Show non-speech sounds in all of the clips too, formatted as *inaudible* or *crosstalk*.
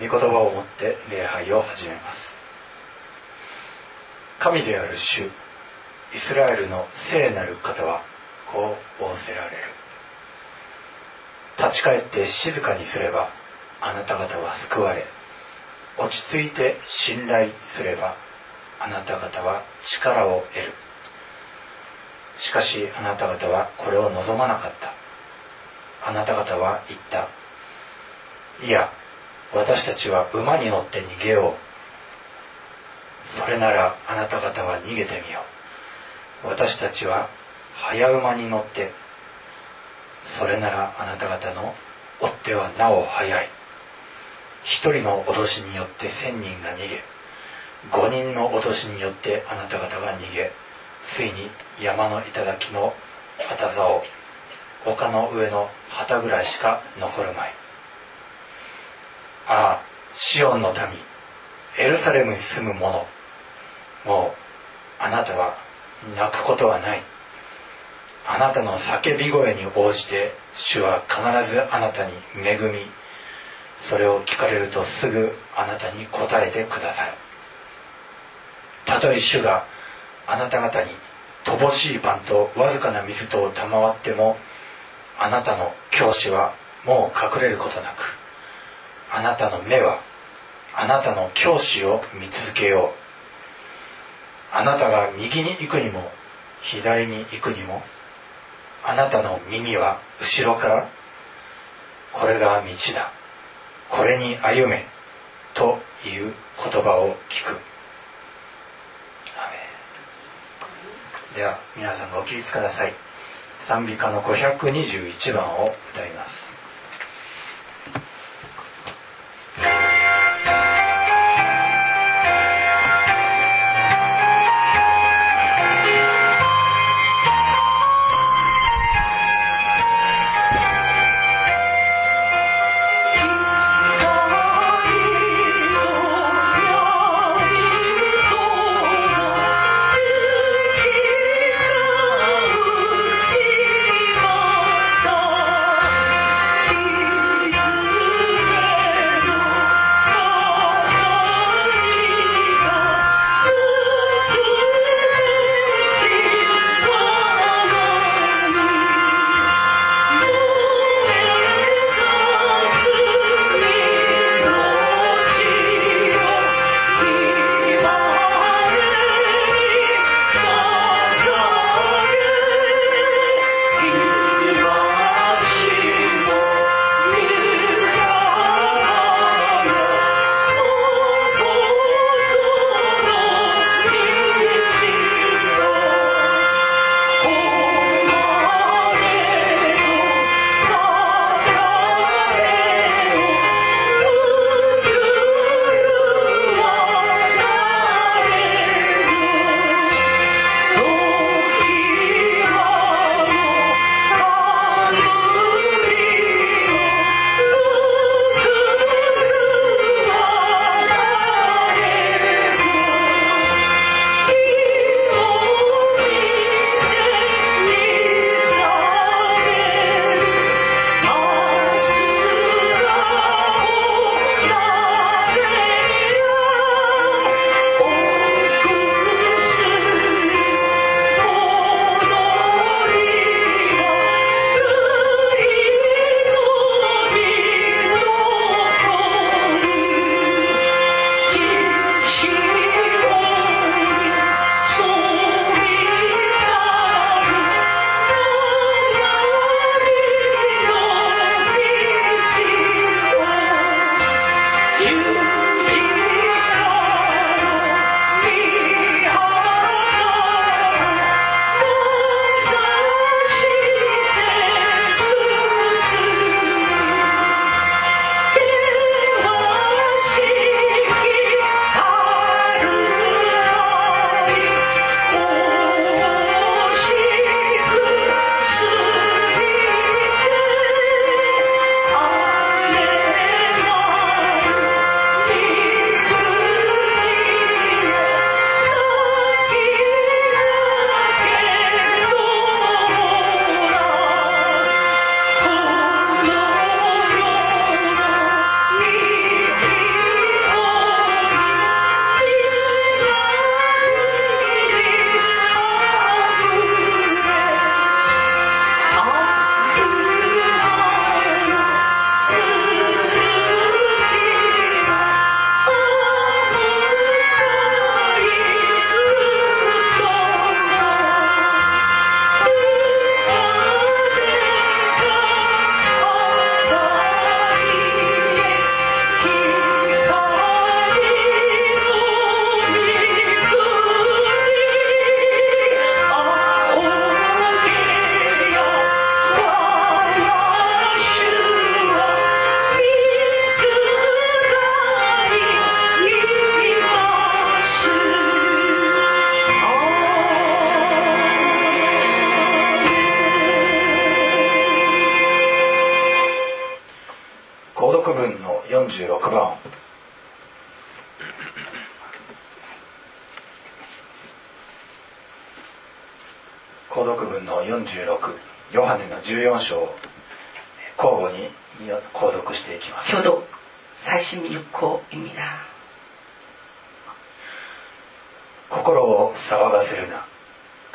御言葉を持って礼拝を始めます。神である主イスラエルの聖なる方はこう仰せられる。立ち返って静かにすればあなた方は救われ。落ち着いて信頼すればあなた方は力を得る。しかしあなた方はこれを望まなかった。あなた方は言った。いや私たちは馬に乗って逃げよう。それならあなた方は逃げてみよう。私たちは早馬に乗ってそれならあなた方の追っ手はなお早い。一人の脅しによって千人が逃げ五人の脅しによってあなた方が逃げついに山の頂の旗竿丘の上の旗ぐらいしか残るまい。ああシオンの民エルサレムに住む者。もうあなたは泣くことはない。あなたの叫び声に応じて主は必ずあなたに恵みそれを聞かれるとすぐあなたに答えてくださるたとえ主があなた方に乏しいパンとわずかな水とを賜ってもあなたの教師はもう隠れることなくあなたの目はあなたの教師を見続けよう。あなたが右に行くにも左に行くにもあなたの耳は後ろからこれが道だ。これに歩めという言葉を聞く。では皆さんご起立ください。賛美歌の521番を歌います。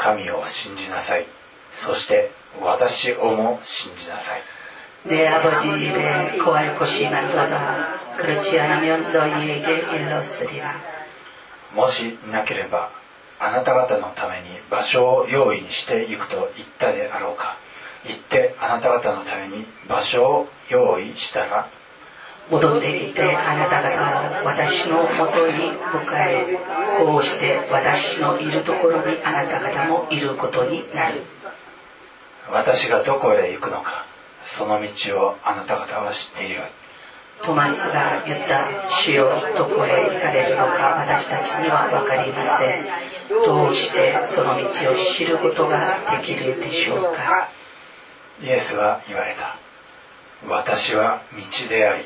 神を信じなさいそして私をも信じなさい 내 아버지 입에 거할 곳이 만들어라. 그렇지 않으면 너희에게 일렀으리라. もしなければあなた方のために場所を用意にしていくと言ったであろうか言ってあなた方のために場所を用意したら 戻ってきてあなた方を私のもとに迎えこうして私のいるところにあなた方もいることになる。私がどこへ行くのかその道をあなた方は知っている。トマスが言った主よどこへ行かれるのか私たちには分かりません。どうしてその道を知ることができるでしょうか。イエスは言われた。私は道であり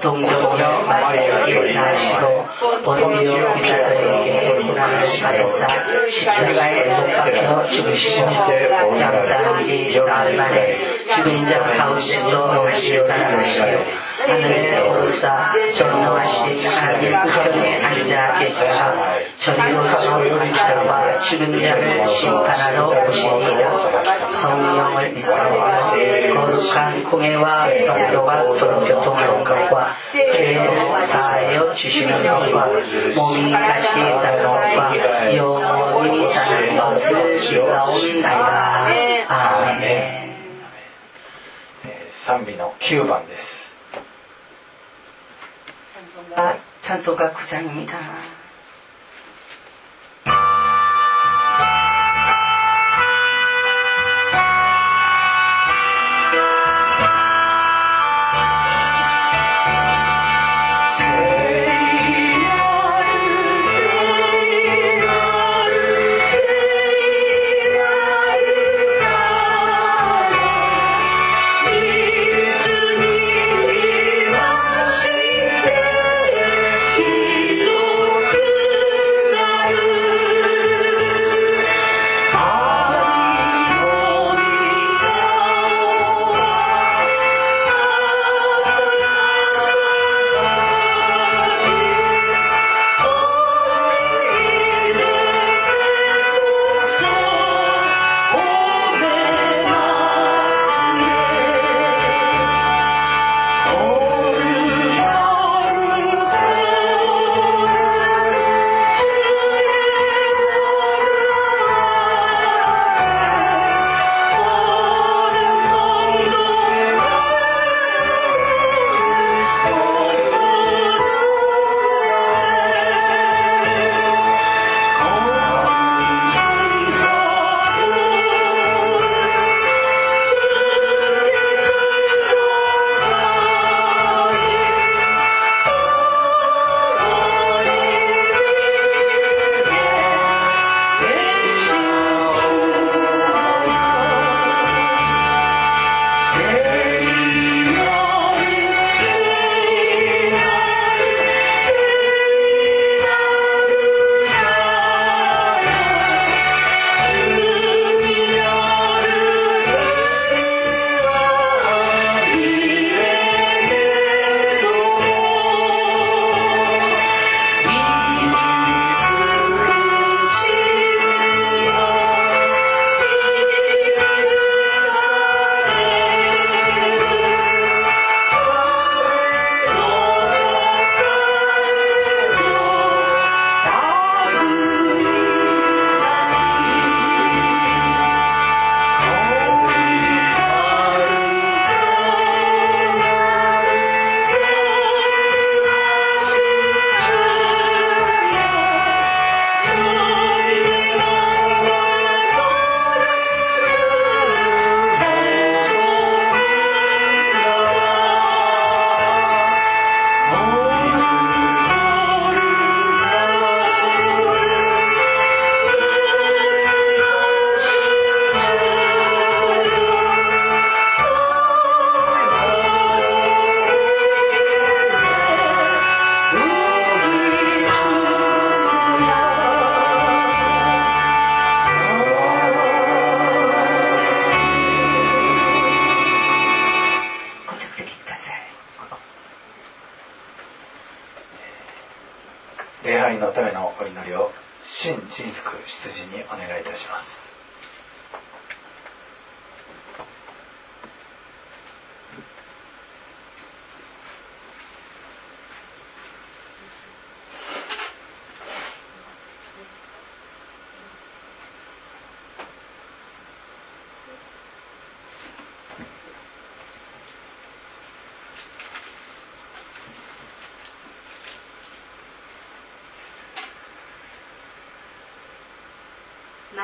尊重の我よりなしを、重みを見たというなしまでさ、しつがえの先の中心、ジャンザんじいサーまで、自んじゃカウシと同じような話を、あのね、おるさ、ちょのわしにかかり、くとにありざけしか、ちょりをそのあたらば、自んじゃのんからのおしにだ、そんな思いにされます。この間、こげは、さんとは、そのきょとのかわ、사하여 주시는 것과 몸이 다시 사는 것과 영원히 사는 것을 믿사옵나이다 아멘 えー賛美の9番です 찬송가 9장입니다.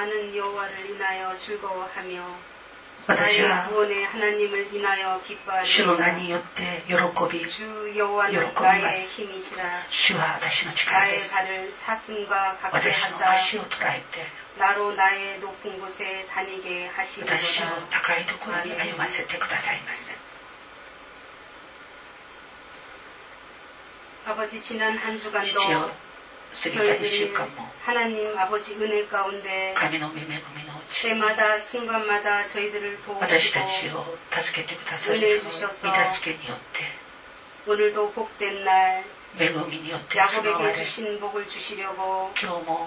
나는 여호와를 인하여 즐거워하며 나의 구원의 하나님을 인하여 기뻐하리라주 여호와는 나의 힘이시라. 나의 발을 사슴과 같게 하사 나로 나의 높은 곳에 다니게 하시리라 아버지 지난 한 주간도 저희들이 하나님 아버지 은혜 가운데 때마다 순간마다 저희들을 도우시고 은혜 주셔서 오늘도 복된 날 야곱에게 주신 복을 주시려고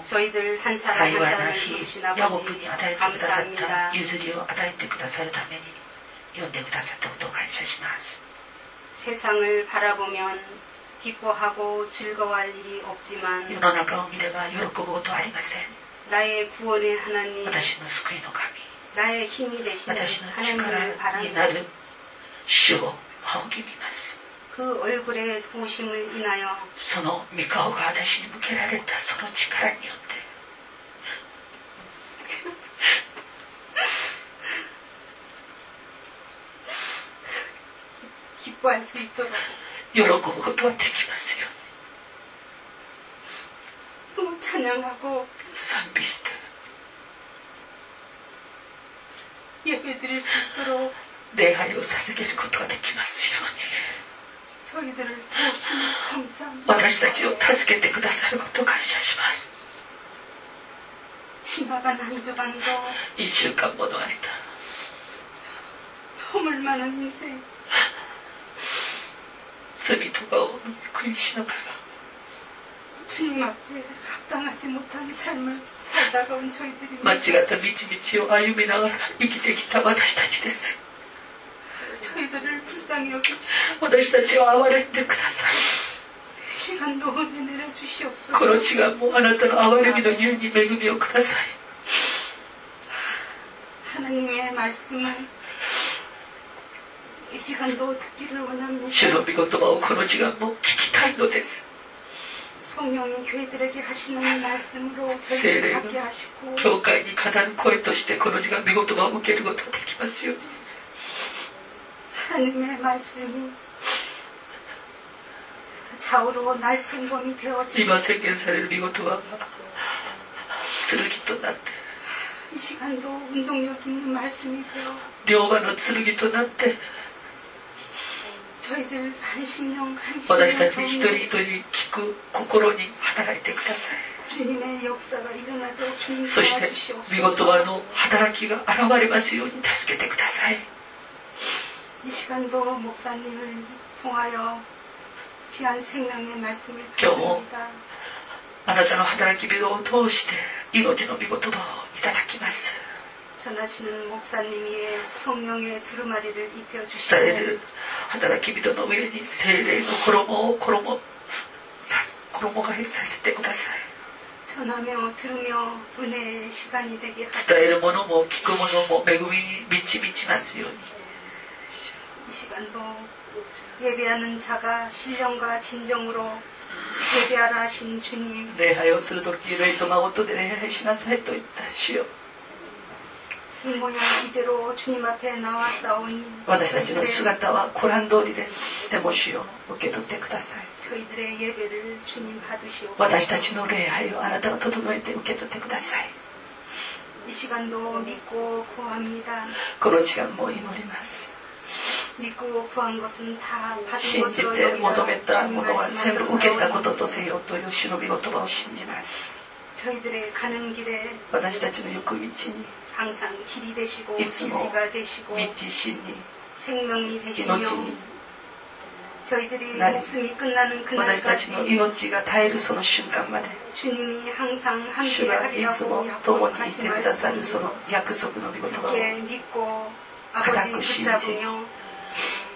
저희들 한 사람 한 사람을 부르신 아버지 감사합니다. 세상을 바라보면 기뻐하고 즐거워할 일이 世 없지만 の中を見れば喜ぶことはありません 나의 구원의 하나님, 私の救いの神 나의 힘이 되시는 私の 하나님을 力に 바라보고 なる主を仰ぎ見ます 그 얼굴의 도우심을 인하여 その御顔が私に向けられたその力によって 기뻐할 수 있도록 喜ぶことはできますよ 또 찬양하고 賛美して 예배 드릴 수 있도록 礼拝を捧げることができますように 저희들을 도우시니 감사합니다. 私たちを助けてくださることを感謝します 지나간 한 주간도 1週間もの間 허물 많은 인생 罪とかを悔いしながら 주님 앞에 합당하지 못한 삶을 살다가 온 저희들입니다. 間違った道々を歩みながら生きてきた私たちです 저희들을 불쌍히 여기시고 私たちを憐れんでください 시간도 은혜 내려주시옵소서. この時間もあなたの憐れみのゆえに恵みをください 하나님의 말씀을 主の御言葉をこの時間も聞きたいのです。聖霊が教会に語る声としてこの時間御言葉を受けることができますように。今宣言される御言葉が剣となって。龍馬の剣となって。私たち一人一人聞く心に働いてください。そして見事はの働きが現れますように助けてください。今日もあなたの働き人を通して命の見事をいただきます。 전하시는 목사님의 성령의 두루마리를 입혀 주시는 하다가 기비도 너무 세례도 그러고 그러고 그러고가 했을 때고 다시 전하며 들으며 은혜의 시간이 되게 하시옵소서. 뭐는 뭐 기꺼모노 뭐 매금이 믿지 믿지 마시오니. 이 시간도 예배하는 자가 신령과 진정으로 예배하라 하신 주님. 네 하여 쓰도록 기도에 동하고 또 내내 신하사에 또 있다시오. 私たちの姿はコラン通りです。手越しを受け取ってください。私たちの礼拝をあなたが整えて受け取ってください。この時間も祈ります。信じて求めたものは全部受けたこととせよという忍び言葉を信じます。私たちの行く道に。 항상 길이 되시고 いつも 진리가 되시고 道しに 생명이 命 되시며 に 저희들이 날- 목숨이 끝나는 私たちの 그날까지 命が絶えるその瞬間まで 주님이 항상 主がいつも 함께하리라고 共にいて 약속하신 くださる 말씀 その約束の御言葉を 함께 믿고 가닥 아버지 신지. 붙잡으며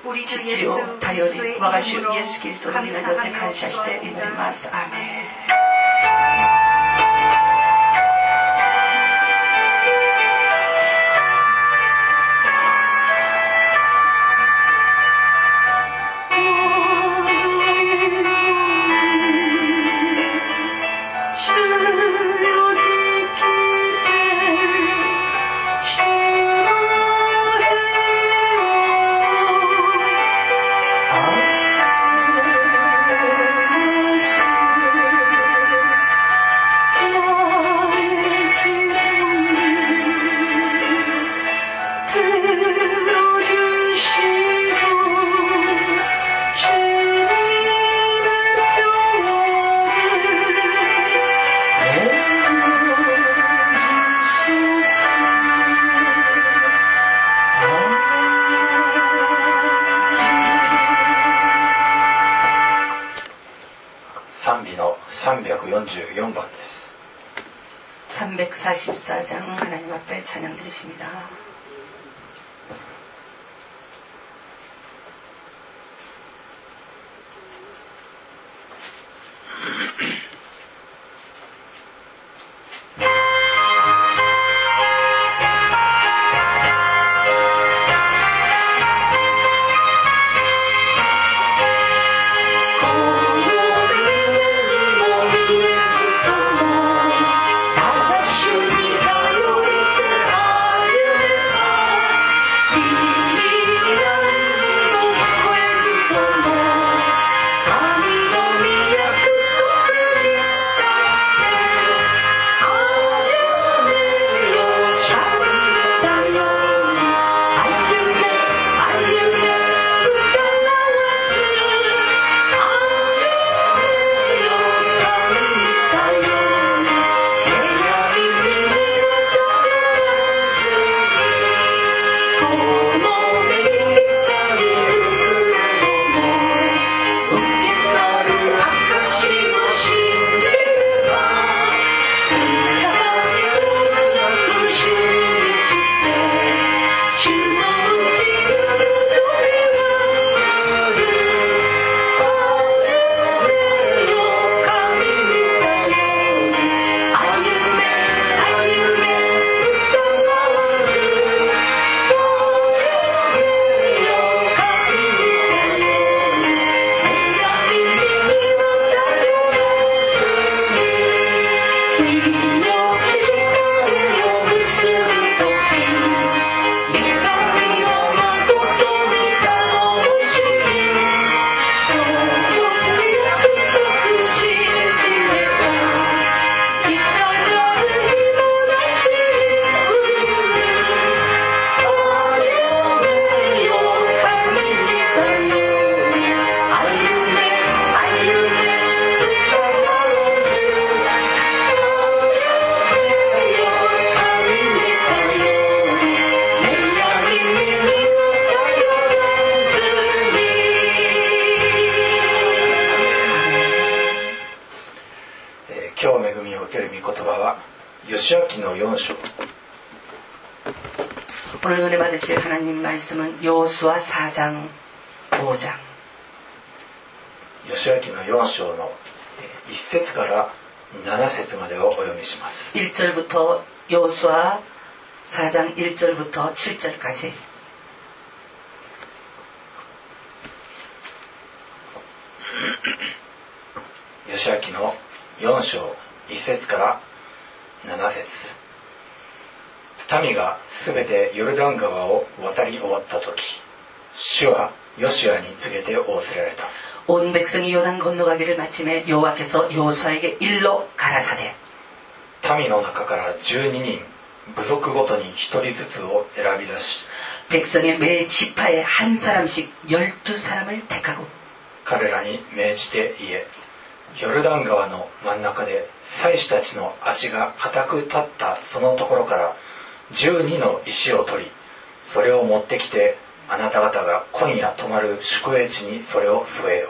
우리 주 父を 예수 頼り 그리스도의 我が主 이름으로 イエス・キリストの皆によって 감사하며 感謝して祈り 기도합니다. ます。アーメン されてるしね1절부터 7절까지 *clears throat* 吉明の4章1節から7節民がすべてヨルダン川を渡り終わった時主はヨシアに告げて仰せられた 온 백성이 요단 건너가기를 마침에 여호와께서 요수아에게 일로 가라사대 民の中から12人 部族ごとに1人ずつを選び出し 백성의 매 지파에 한 사람씩 열두 사람을 택하고 彼らに命じて言えヨルダン川の真ん中で祭司たちの足が固く立ったそのところから12の石を取りそれを持ってきて あなた方が今夜泊まる宿営地にそれを据えよ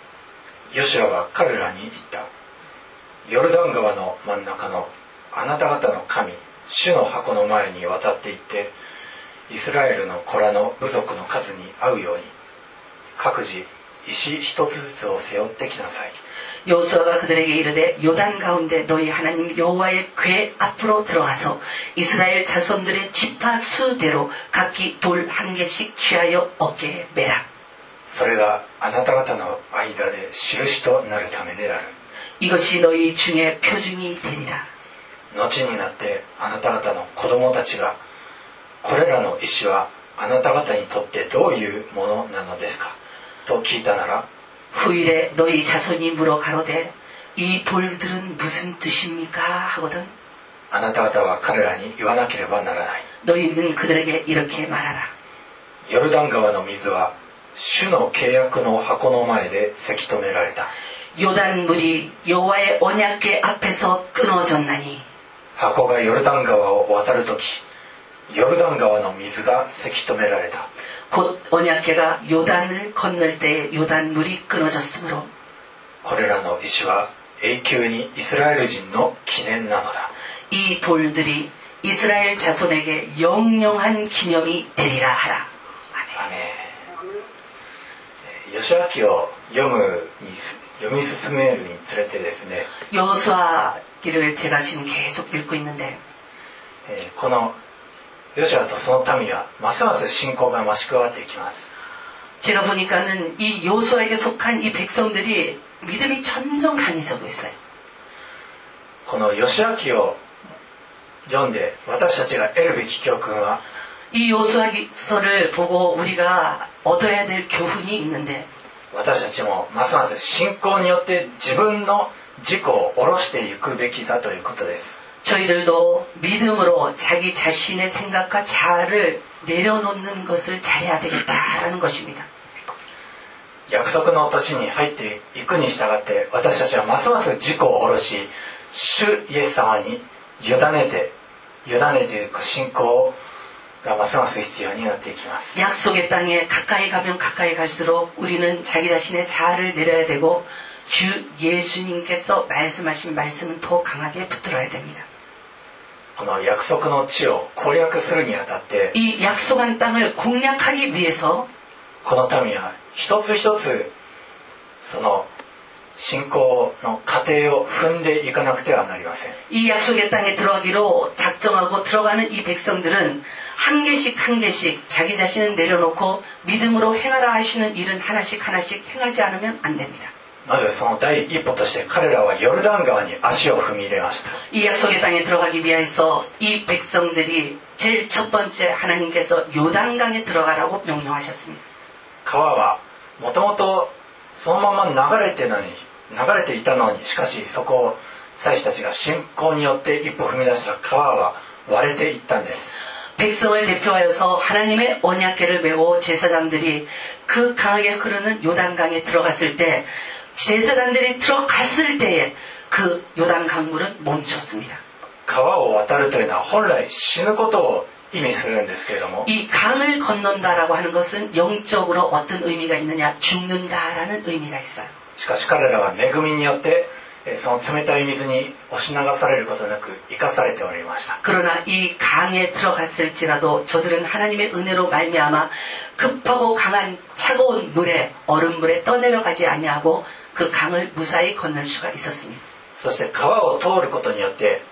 ヨシアは彼らに言ったヨルダン川の真ん中のあなた方の神主の箱の前に渡っていってイスラエルの子らの部族の数に合うように各自石一つずつを背負ってきなさい 여호수아가 그들에게 이르되 요단 가운데 너희 하나님 여호와의 궤 앞으로 들어가서 이스라엘 자손들의 지파 수대로 각기 돌 한 개씩 취하여 어깨에 매라. それがあなた方の間で印となるためである 이것이 너희 중에 표징이 되리라. 後になってあなた方の子供たちがこれらの石はあなた方にとってどういうものなのですかと聞いたなら 후일에 너희 자손이 물어 가로되 이 돌들은 무슨 뜻입니까 하거든 あなた方は彼らに言わなければならない 너희는 그들에게 이렇게 말하라. ヨルダン川の水は 主の契約の箱の前でせき止められた 요단 물이 여호와의 언약궤 앞에서 끊어졌나니 箱がヨルダン川を渡る時ヨルダン川の水がせき止められた 곧 언약궤가 요단을 건널 때에 요단 물이 끊어졌으므로 これらの石は永久にイスラエル人の記念なのだ 이 돌들이 이스라엘 자손에게 영영한 기념이 되리라 하라. ン吉明を読むに読み進めるにつれてですね 여호수아기를 제가 지금 계속 읽고 있는데 えーこのヨシアとその民はますます信仰が増し加わっていきます 제가 보니까는 이 여호수아에게 속한 이 백성들이 믿음이 점점 강해지고 있어요. この吉明を読んで私たちが得るべき教訓は 이 여호수아서를 보고 우리가 얻어야 될 교훈이 있는데 私たちもますます信仰によって自分の自己を下ろしていくべきだということです 저희들도 믿음으로 자기 자신의 생각과 자아를 내려놓는 것을 잘해야 되겠다라는 것입니다. 約束の土地に入っていくに従って私たちはますます自己を下ろし主イエス様に委ねて委ねていく信仰 がますます必要になっていきます 약속의 땅에 가까이 가면 가까이 갈수록 우리는 자기 자신의 자아를 내려야 되고 주 예수님께서 말씀하신 말씀은 더 강하게 붙들어야 됩니다. この約束の地を攻略するにあたって 이 약속한 땅을 공략하기 위해서 この民は一つ一つその信仰の過程を踏んでいかなくてはなりません 이 약속의 땅에 들어가기로 작정하고 들어가는 이 백성들은 한 개씩 한 개씩 자기 자신을 내려놓고 믿음으로 행하라 하시는 일은 하나씩 하나씩 행하지 않으면 안 됩니다. まずその第一歩として彼らはヨルダン川に足を踏み入れました 이 약속의 땅에 들어가기 위해서 이 백성들이 제일 첫 번째 하나님께서 요단강에 들어가라고 명령하셨습니다. 川はもともとそのまま流れてのに流れていたのにしかしそこを祭司たちが信仰によって一歩踏み出した川は割れていったんです 백성을 대표하여서 하나님의 언약궤를 메고 제사장들이 그 강하게 흐르는 요단강에 들어갔을 때 제사장들이 들어갔을 때에 그 요단 강물은 멈췄습니다. 川を渡るというのは本来死ぬことを意味するんですけれども 이 강을 건넌다라고 하는 것은 영적으로 어떤 의미가 있느냐 죽는다라는 의미가 있어요. しかし彼らは恵みによってえー その冷たい水に押し流されることなく生かされておりました 그러나 이 강에 들어갔을지라도 저들은 하나님의 은혜로 말미암아 급하고 강한 차가운 물에 얼음물에 떠내려가지 아니하고 그 강을 무사히 건널 수가 있었습니다. そして川を通ることによって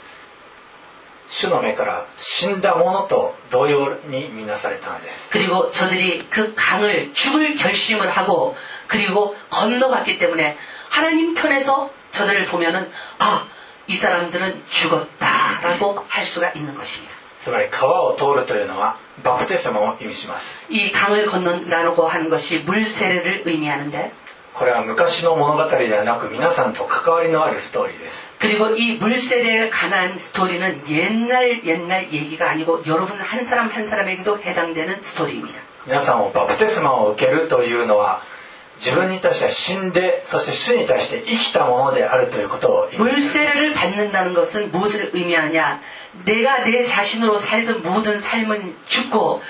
主の目から死んだものと同様に見なされたのです 그리고 저들이 그 강을 죽을 결심을 하고 그리고 건너갔기 때문에 하나님 편에서 저들을 보면은 아, 이 사람들은 죽었다라고 할 수가 있는 것입니다. つまり川を通るというのはバプテスマを意味します 이 강을 건넌다고 하는 것이 물세례를 의미하는데 これは昔の物語ではなく皆さんと関わりのあるストーリーです 그리고 이 물세례에 관한 스토리는 옛날 옛날 얘기가 아니고 여러분 한 사람 한 사람에게도 해당되는 스토리입니다. 皆さんもバプテスマを受けるというのは 自分に対しては死んでそして主に対して生きたものであるということを意味します 물세례를 받는다는 것은 무엇을 의미하느냐? 내가 내 자신으로 살던 모든 삶은 죽고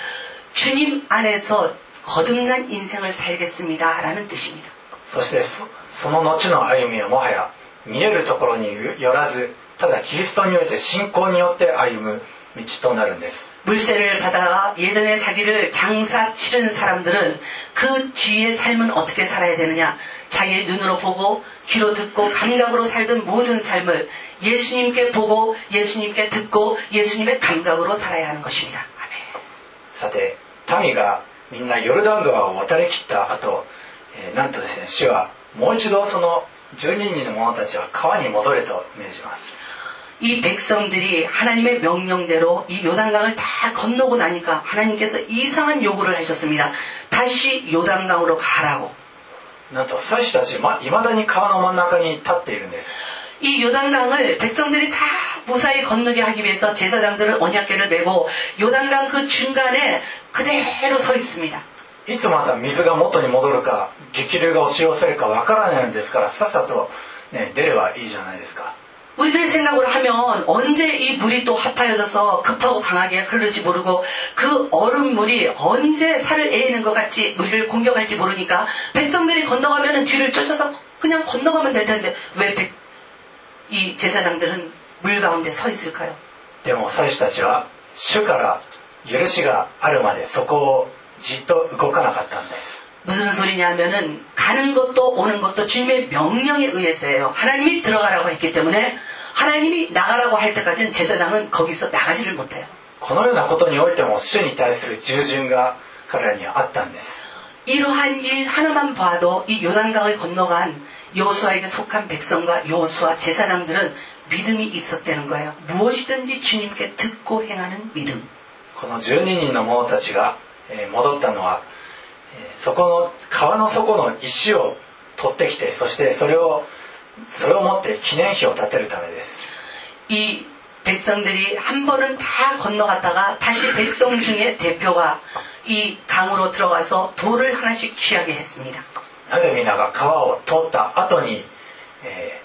주님 안에서 거듭난 인생을 살겠습니다라는 뜻입니다. そしてそその後の歩みはもはや見えるところによらずただキリストにおいて信仰によって歩む 道となるんです 물세례를 받아가 예전에 자기를 장사 치른 사람들은 그 뒤의 삶은 어떻게 살아야 되느냐? 자기의 눈으로 보고 귀로 듣고 감각으로 살던 모든 삶을 예수님께 보고 예수님께 듣고 예수님의 감각으로 살아야 하는 것입니다. 아멘. さて民がみんなヨルダン川を渡りきった後、えーなんとですね主はもう一度その12人の者たちは川に戻れと命じます 이 백성들이 하나님의 명령대로 이 요단강을 다 건너고 나니까 하나님께서 이상한 요구를 하셨습니다. 다시 요단강으로 가라고. なんと祭司たちま未だに川の真ん中に立っているんです 이 요단강을 백성들이 다 무사히 건너게 하기 위해서 제사장들은 언약궤를 메고 요단강 그 중간에 그대로 서 있습니다. いつまた水が元に戻るか激流が押し寄せるかわからないんですからさっさと、ね、出ればいいじゃないですか 우리들 생각으로 하면 언제 이 물이 또 합하여져서 급하고 강하게 흐르지 모르고 그 얼음물이 언제 살을 에이는 것 같이 우리를 공격할지 모르니까 백성들이 건너가면 뒤를 쫓아서 그냥 건너가면 될 텐데 왜 백- 이 제사장들은 물 가운데 서 있을까요? でも祭司たちは主から許しがあるまでそこをじっと動かなかったんです 무슨 소리냐면은 가는 것도 오는 것도 주님의 명령에 의해서예요. 하나님이 들어가라고 했기 때문에 하나님이 나가라고 할 때까지는 제사장은 거기서 나가지를 못해요. このようなことにおいても主に対する従順が彼らにはあったんです 이러한 일 하나만 봐도 이 요단강을 건너간 여호수아에게 속한 백성과 여호수아 제사장들은 믿음이 있었다는 거예요. 무엇이든지 주님께 듣고 행하는 믿음. この12人の者たちがえー戻ったのはえー そこの川の底の石を取ってきてそしてそれをそれを持って記念碑を建てるためです 이 백성들이 한 번은 다 건너갔다가 다시 백성 중에 대표가 이 강으로 들어가서 돌을 하나씩 취하게 했습니다. なぜ皆が川を通った後に、えー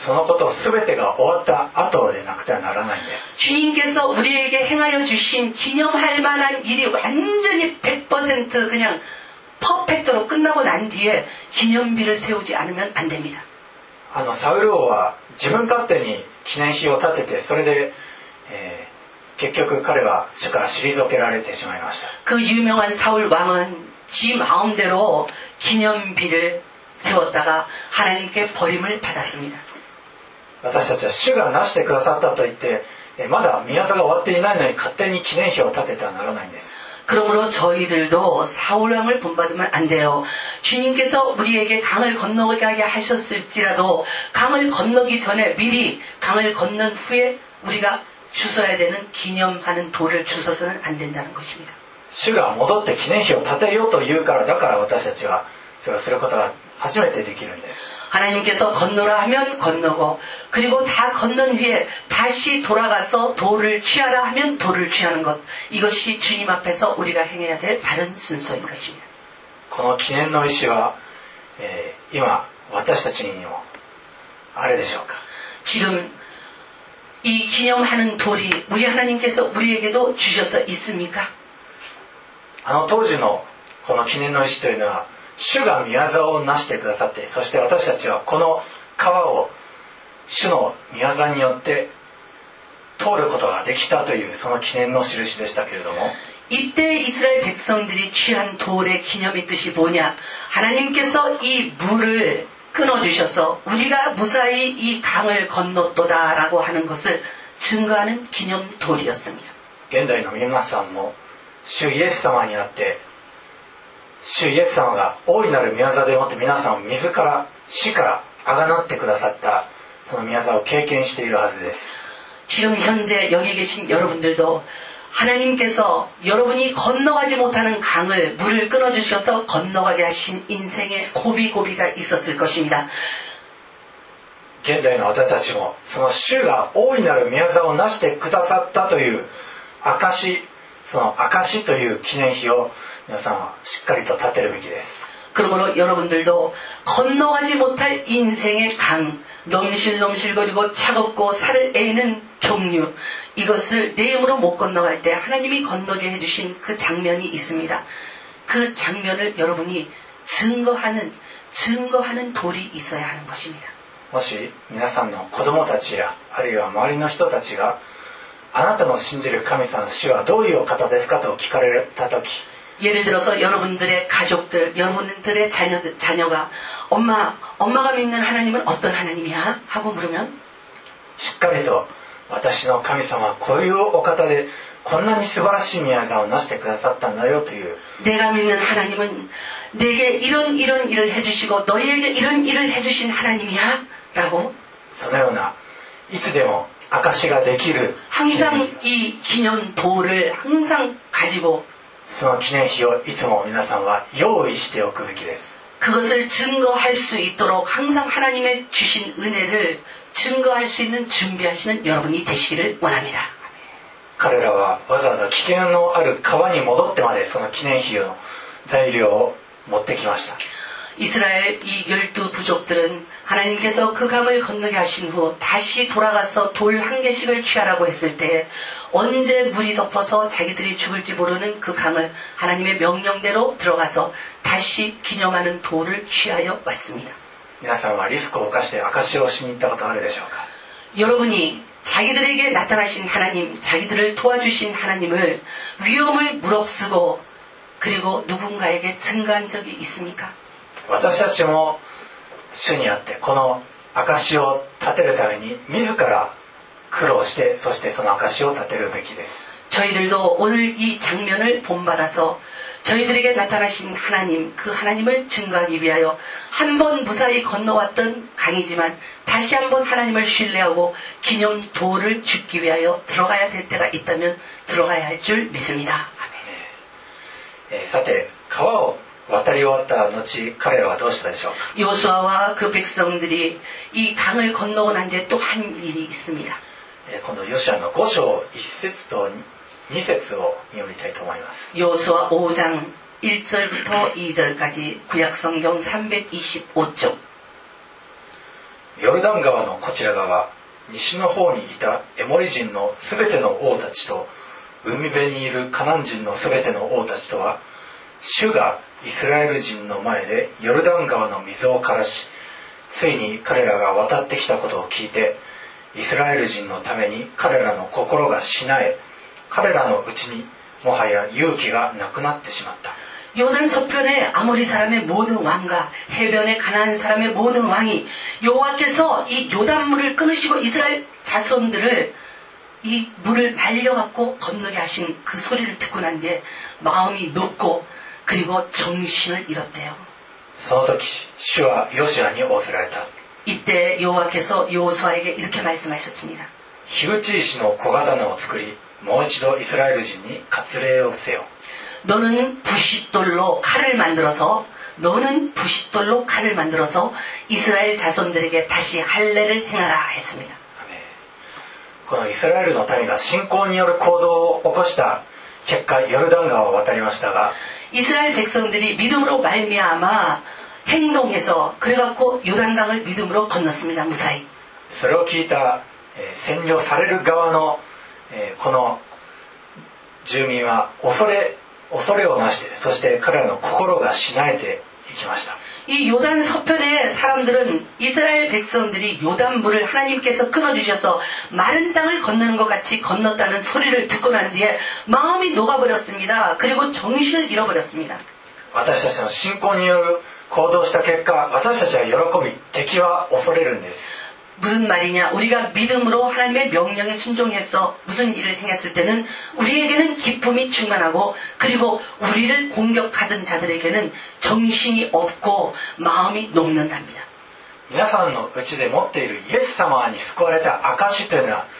そのこと全てが終わった後でなくてはならないんです 주님께서 우리에게 행하여 주신 기념할 만한 일이 완전히 100% 그냥 퍼펙트로 끝나고 난 뒤에 기념비를 세우지 않으면 안 됩니다. あのサウル王は自分勝手に記念碑を建ててそれで、えー結局彼は主から退けられてしまいました 그 유명한 사울 왕은 지 마음대로 기념비를 세웠다가 하나님께 버림을 받았습니다. 私たちは主が成してくださったと言ってえーまだ宮沢が終わっていないのに勝手に記念碑を建ててはならないんです 그러므로 저희들도 사울 왕을 본받으면 안 돼요. 주님께서 우리에게 강을 건너가게 하셨을지라도 강을 건너기 전에 미리 강을 건넌 후에 우리가 주워야 되는 기념하는 돌을 주워서는 안 된다는 것입니다. 主が戻って記念碑を建てようと言うからだから私たちはそれをすることが初めてできるんです 하나님께서 건너라 하면 건너고 그리고 다 건넌 후에 다시 돌아가서 돌을 취하라 하면 돌을 취하는 것 이것이 주님 앞에서 우리가 행해야 될 바른 순서인 것입니다. この記念の石は、えー今私たちにもあれでしょうか 지금 이 기념하는 돌이 우리 하나님께서 우리에게도 주셔서 있습니까? あの当時のこの記念の石というのは 主が宮沢を成してくださってそして私たちはこの川を主の宮沢によって通ることができたというその記念の印でしたけれども 이때 이스라엘 백성들이 취한 돌의 기념의 뜻이 뭐냐? 하나님께서 이 물을 끊어주셔서 우리가 무사히 이 강을 건넜도다라고 하는 것을 증거하는 기념돌이었습니다. 現代の皆さんも主イエス様にあって 主イエス様が大いなる宮沢でもって皆さんを自ら死からあがなってくださったその宮沢を経験しているはずです 지금 현재 여기 계신 여러분들도 하나님께서 여러분이 건너가지 못하는 강을 물을 끊어주셔서 건너가게 하신 인생의 고비고비가 있었을 것입니다. 現代の私たちもその主が大いなる宮沢を成してくださったという証その証という記念碑を 皆さんはしっかりと立てるべきです 그러므로 여러분들도 건너가지 못할 인생의 강, 넘실넘실거리고 차갑고 살을 애는 경류, 이것을 내 힘으로 못 건너갈 때 하나님이 건너게 해주신 그 장면이 있습니다. 그 장면을 여러분이 증거하는, 증거하는 돌이 있어야 하는 것입니다. もし皆さんの子供たちやあるいは周りの人たちがあなたの信じる神様の主はどういうお方ですかと聞かれた時 예를 들어서 여러분들의 가족들, 여러분들의 자녀, 자녀가 엄마, 엄마가 믿는 하나님은 어떤 하나님이야? 하고 물으면 しっかりと私の神様はこういうお方でこんなに素晴らしい宮沢を成してくださったんだよという 내가 믿는 하나님은 내게 이런 이런 일을 해주시고 너희에게 이런 일을 해주신 하나님이야 라고 そのようないつでも証しができる 항상 이 기념 도를 항상 가지고 その記念碑をいつも皆さんは用意しておくべきです 그것을 증거할 수 있도록 항상 하나님의 주신 은혜를 증거할 수 있는 준비하시는 여러분이 되시기를 원합니다. 彼らはわざわざ危険のある川に戻ってまでその記念碑の材料を持ってきました 이스라엘 이 열두 부족들은 하나님께서 그 강을 건너게 하신 후 다시 돌아가서 돌 한 개씩을 취하라고 했을 때 언제 물이 덮어서 자기들이 죽을지 모르는 그 강을 하나님의 명령대로 들어가서 다시 기념하는 돌을 취하여 왔습니다. 皆さんはリスクを冒して証しをしに行ったことあるでしょうか 여러분이 자기들에게 나타나신 하나님, 자기들을 도와주신 하나님을 위험을 무릅쓰고 그리고 누군가에게 증거한 적이 있습니까? 私たちも主にあってこの証を立てるために自ら 苦労してそしてその証を立てるべきです 저희들도 오늘 이 장면을 본받아서 저희들에게 나타나신 하나님, 그 하나님을 증거하기 위하여 한 번 무사히 건너왔던 강이지만 다시 한번 하나님을 신뢰하고 기념 도를 죽기 위하여 들어가야 될 때가 있다면 들어가야 할 줄 믿습니다. 아멘. えーさて川を渡り終わった後彼らはどうしたでしょうか 요수아와 그 백성들이 이 강을 건너고 난 뒤에 또 한 일이 있습니다. えー今度ヨシアの5章1節と2節を読みたいと思います 요수아 5장 1절부터 2절까지 구약성경 325쪽 ヨルダン川のこちら側西の方にいたエモリ人のすべての王たちと海辺にいるカナン人のすべての王たちとは主がイスラエル人の前でヨルダン川の水を枯らしついに彼らが渡ってきたことを聞いて イスラエル人のために彼らの心がしなえ彼らのうちにもはや勇気がなくなってしまった 요단 서편의 아모리 사람의 모든 왕과 해변의 가나안 사람의 모든 왕이 여호와께서 이 요단물을 끊으시고 이스라엘 자손들을 이 물을 말려갖고 건너게 하신 그 소리를 듣고 난 뒤에 마음이 높고 그리고 정신을 잃었대요. その時主はヨシアに仰せられた 이때 여호와께서 요호수아에게 이렇게 말씀하셨습니다. 樋口石の小刀を作りもう一度イスラエル人に割礼をせよ 너는 부싯돌로 칼을 만들어서 너는 부싯돌로 칼을 만들어서 이스라엘 자손들에게 다시 할례를 행하라 했습니다. このイスラエルの民が信仰による行動を起こした結果ヨルダン川を渡りましたが 이스라엘 백성들이 믿음으로 말미암아 행동해서 그래갖고 요단강을 믿음으로 건넜습니다. 무사히. それを聞いた、えー占領される側の、えーこの住民は恐れ恐れをなしてそして彼らの心がしなえていきました 이 요단 서편의 사람들은 이스라엘 백성들이 요단물을 하나님께서 끊어주셔서 마른 땅을 건너는 것 같이 건넜다는 소리를 듣고 난 뒤에 마음이 녹아버렸습니다. 그리고 정신을 잃어버렸습니다. 私たちの信仰による 行動した結果私たちは喜び敵は恐れるんです 무슨 말이냐? 우리가 믿음으로 하나님의 명령에 순종해서 무슨 일을 행했을 때는 우리에게는 기쁨이 충만하고 그리고 우리를 공격하던 자들에게는 정신이 없고 마음이 녹는답니다. 皆さんのうちで持っているイエス様に救われた証というのはそれ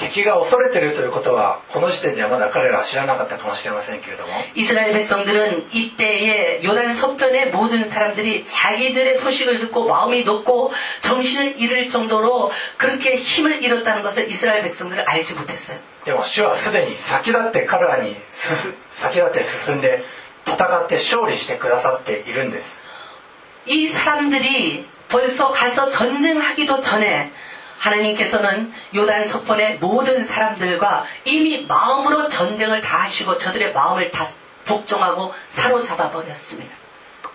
敵が恐れているということはこの時点ではまだ彼らは知らなかったかもしれませんけれども 이스라엘 백성들은 이때에 요단 서편의 모든 사람들이 자기들의 소식을 듣고 마음이 높고 정신을 잃을 정도로 그렇게 힘을 잃었다는 것을 이스라엘 백성들은 알지 못했어요. でも主はすでに先立って彼らに進先立って進んで戦って勝利してくださっているんです 이 사람들이 벌써 가서 전쟁하기도 전에 하나님께서는 요단 서편의 모든 사람들과 이미 마음으로 전쟁을 다 하시고 저들의 마음을 다 복종하고 사로잡아 버렸습니다.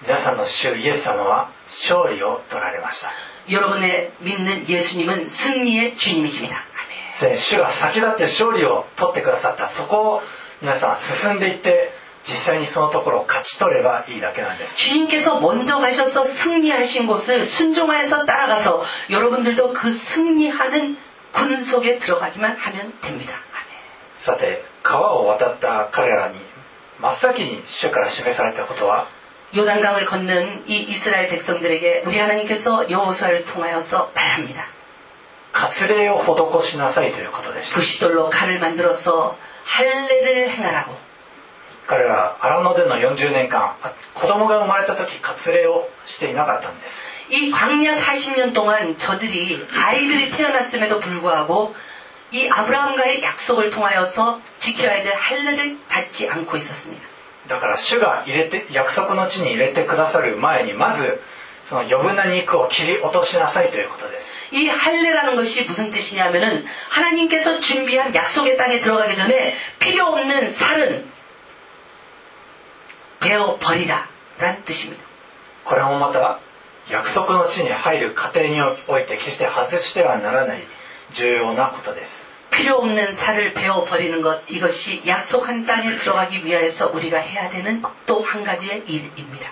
皆さんの主イエス様は勝利を取られました 여러분의 믿는 예수님은 승리의 주님이십니다. 아멘. そして主が先立って勝利を取ってくださったそこを皆さんは進んでいって 実際にそのところを勝ち取ればいいだけなんです 주님께서 먼저 가셔서 승리하신 곳을 순종하여서 따라가서 여러분들도 그 승리하는 군 속에 들어가기만 하면 됩니다. 아멘. さて川を渡った彼らに真っ先に主から示されたことは 요단강을 걷는 이 이스라엘 백성들에게 우리 하나님께서 여호수아를 통하여서 말합니다. 割礼を施しなさいということでした 부시돌로 칼을 만들어서 할례를 행하라고 彼らは荒野での40年間あ子供が生まれた時割礼をしていなかったんです 이 광야 40년 동안 저들이 아이들이 태어났음에도 불구하고 이 아브라함과의 약속을 통하여서 지켜야 될 할례를 받지 않고 있었습니다. だから主が入れて約束の地に入れてくださる前にまずその余分な肉を切り落としなさいということです 이 할례라는 것이 무슨 뜻이냐면은 하나님께서 준비한 약속의 땅에 들어가기 전에 필요 없는 살은 베어 버리라 라는 뜻입니다. これもまた約束の地に入る過程において決して外してはならない重要なことです 필요 없는 살을 베어 버리는 것 이것이 약속한 땅에 들어가기 위하여서 우리가 해야 되는 또 한 가지의 일입니다.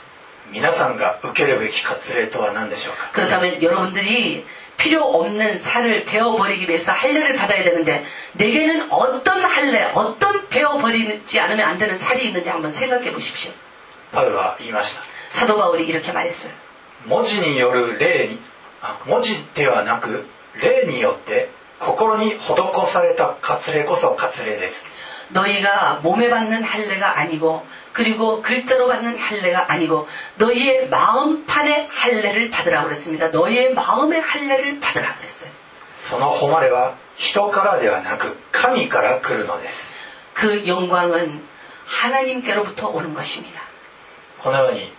皆さんが受けるべき割礼とは何でしょうか 그렇다면 여러분들이 필요 없는 살을 베어 버리기 위해서 할례를 받아야 되는데 내게는 어떤 할례, 어떤 베어 버리지 않으면 안 되는 살이 있는지 한번 생각해 보십시오. パウロは言いました 사도 바울이 이렇게 말했어요. 文字による霊にあ文字ではなく霊によって心に施された割礼こそ割礼です 너희가 몸에 받는 할례가 아니고 그리고 글자로 받는 할례가 아니고 너희의 마음판의 할례를 받으라 그랬습니다. 너희의 마음의 할례를 받으라 그랬어요. その誉れは人からではなく神から来るのです 그 영광은 하나님께로부터 오는 것입니다. このように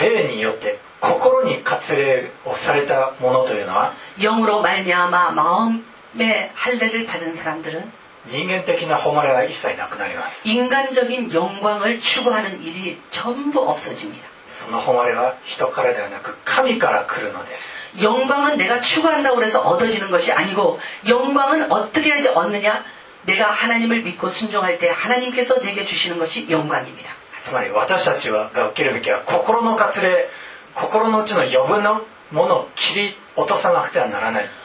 霊によって心に割礼をされたものというのは 영으로 말미암아 마음의 할례를 받은 사람들은 人間的な誉れは一切なくなります 인간적인 영광을 추구하는 일이 전부 없어집니다. その誉れは人からではなく神から来るのです 영광은 내가 추구한다고 해서 얻어지는 것이 아니고 영광은 어떻게 하지 얻느냐? 내가 하나님을 믿고 순종할 때 하나님께서 내게 주시는 것이 영광입니다. つまり私たちはが受けるべきは心の割礼心の内の余分なものを切り落とさなくてはならない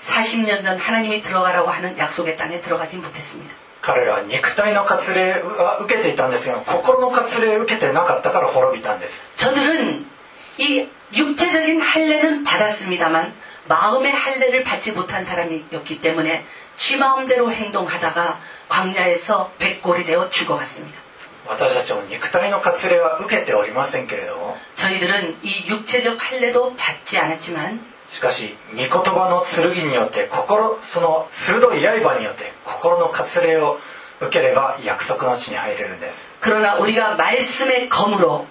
40년 전 하나님이 들어가라고 하는 약속의 땅에 들어가지 못했습니다. 彼らは肉体の割礼は受けていたんですが心の割礼を受けてなかったから滅びたんです 저들은 이 육체적인 할례는 받았습니다만 마음의 할례를 받지 못한 사람이었기 때문에 지 마음대로 행동하다가 광야에서 백골이 되어 죽어갔습니다. 私たちも肉体の割礼は受けておりませんけれども 저희들은 이 육체적 할례도 받지 않았지만 しかし御言葉の剣によって心その鋭い刃によって心の割礼を受ければ約束の地に入れるんです 그러나 우리가 말씀의 검으로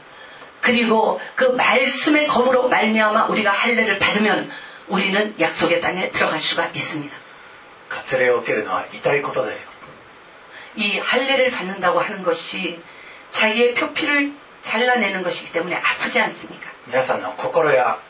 그리고 그 말씀의 검으로 말미암아 우리가 할례를 받으면 우리는 약속의 땅에 들어갈 수가 있습니다. 割礼を受けるのは痛いことです 이 할례를 받는다고 하는 것이 자기의 표피를 잘라내는 것이기 때문에 아프지 않습니까? 皆さんの心やえ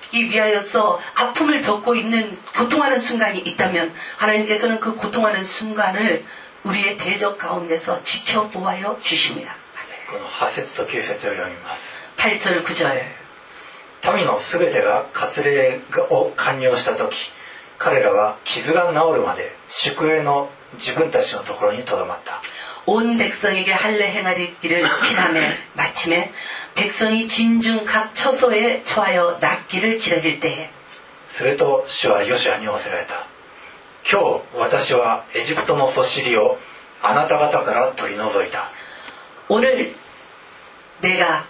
위하여서 아픔을 겪고 있는 고통하는 순간이 있다면 하나님께서는 그 고통하는 순간을 우리의 대적 가운데서 지켜보아여 주십니다. この8節と9節を読みます 8절 9절 民のすべてが割礼を完了した時彼らは傷が治るまで宿営の自分たちのところにとどまった 온 백성에게 할례 행하리기를 피함에 마침에 백성이 진중 각 처소에 처하여 낫기를 기다릴 때에 すると主はヨシアに仰せられた今日私はエジプトのそしりをあなた方から取り除いた 오늘 내가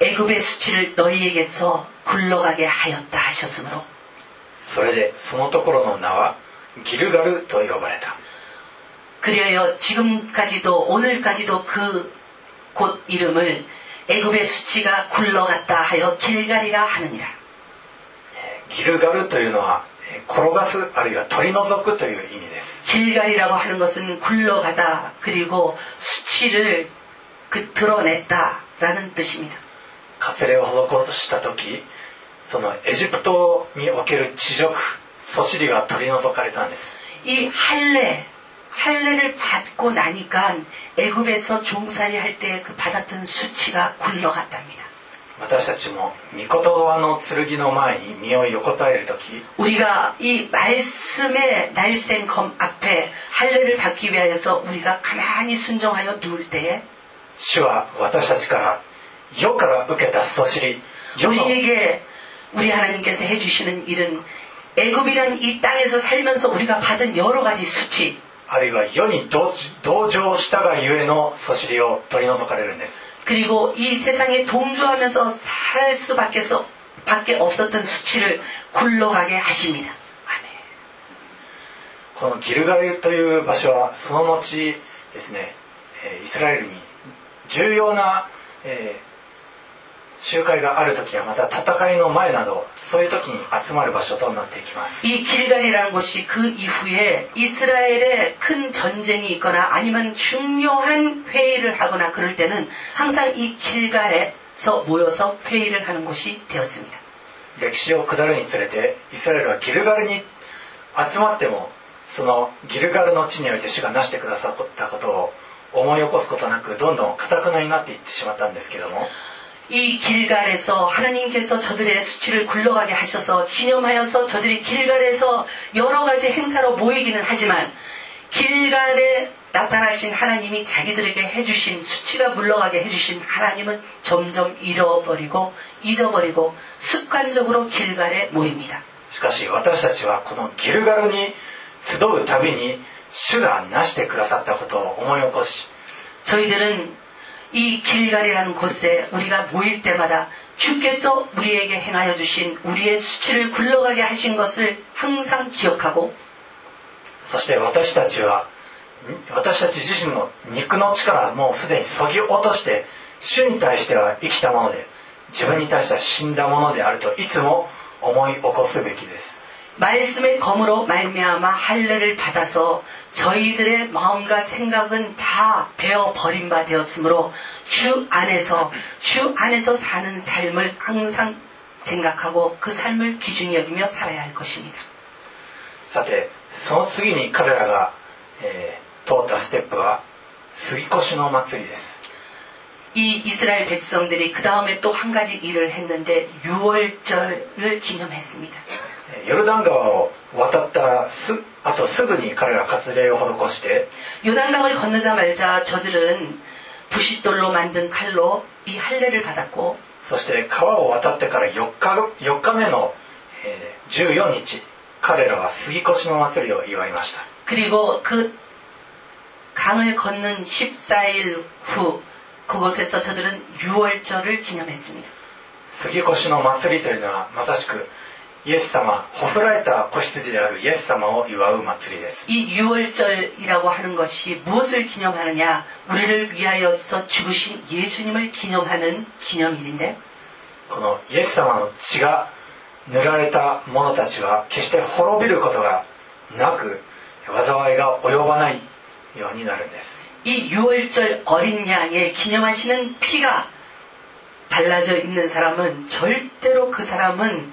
애굽의 수치를 너희에게서 굴러가게 하였다 하셨으므로 それでそのところの名はギルガルと呼ばれた 그리하여 지금까지도 오늘까지도 그 곳 이름을 애굽의 수치가 굴러갔다 하여 길갈이라 하느니라 ギルガルというのはえー転がすあるいは取り除くという意味です 길갈이라고 하는 것은 굴러가다 그리고 수치를 그 드러냈다라는 뜻입니다. 割礼を施した時そのエジプトにおける地辱そしりが取り除かれたんです 이 할례 할례를 받고 나니까 애굽에서 종살이 할 때 그 받았던 수치가 굴러갔답니다. 私たちも御言葉の剣の前に身を横たえる時 우리가 이 말씀의 날쌘 검 앞에 할례를 받기 위하여서 우리가 가만히 순종하여 누울 때에 主は私たちから世から受けたそしり世の 우리에게 우리 하나님께서 해주시는 일은 애굽이란 이 땅에서 살면서 우리가 받은 여러 가지 수치 あるいは世に同同情したがゆえのそしりを取り除かれるんです 그리고 이 세상에 동조하면서 살 수밖에서 밖에 없었던 수치를 굴러가게 하십니다. 아멘. このギルガルという場所はその後ですねえーイスラエルに重要な、えー 集会がある時はまた戦いの前などそういう時に集まる場所となっていきます 이 길갈이라는 곳이 그 이후에 이스라엘에 큰 전쟁이 있거나 아니면 중요한 회의를 하거나 그럴 때는 항상 이 길갈에서 모여서 회의를 하는 곳이 되었습니다. 歴史を下るにつれてイスラエルはギルガルに集まってもそのギルガルの地において主が成してくださったことを思い起こすことなくどんどんかたくなになっていってしまったんですけども 이 길갈에서 하나님께서 저들의 수치를 굴러가게 하셔서 기념하여서 저들이 길갈에서 여러 가지 행사로 모이기는 하지만 길갈에 나타나신 하나님이 자기들에게 해주신 수치가 물러가게 해주신 하나님은 점점 잃어버리고 잊어버리고 습관적으로 길갈에 모입니다. しかし私たちはこのギルガルに集うたびに主が成してくださったことを思い起こし 저희들은 이 길갈이라는 곳에 우리가 모일 때마다 주께서 우리에게 행하여 주신 우리의 수치를 굴러가게 하신 것을 항상 기억하고 そして私たちはん私たち自身の肉の力はもうすでにそぎ落として主に対しては生きたもので自分に対しては死んだものであるといつも思い起こすべきです 말씀의 검으로 말미암아 할례를 받아서 저희들의 마음과 생각은 다 베어 버린 바 되었으므로 주 안에서 주 안에서 사는 삶을 항상 생각하고 그 삶을 기준히 여기며 살아야 할 것입니다. さてその次に彼らが、えー通ったステップは杉越の祭りです 이 이스라엘 백성들이 그 다음에 또 한 가지 일을 했는데 6월절을 기념했습니다. えヨルダン川を渡ったすあとすぐに彼ら割礼を施して 요단강을 건너자마자 저들은 부싯돌로 만든 칼로 이 할례를 받았고 そして川を渡ってから4日4日目の、えー14日彼らは杉越の祭りを祝いました 그리고 그 강을 건넌 14일 후 그곳에서 저들은 6월절을 기념했습니다. 杉越の祭りというのはまさしく イエス様ほふられた子羊であるイエス様を祝う祭りです 이 6월절이라고 하는 것이 무엇을 기념하느냐? 우리를 위하여서 죽으신 예수님을 기념하는 기념일인데 このイエス様の血が塗られた者たちは決して滅びることがなく災いが及ばないようになるんです 이 6월절 어린 양의 기념하시는 피가 발라져 있는 사람은 절대로 그 사람은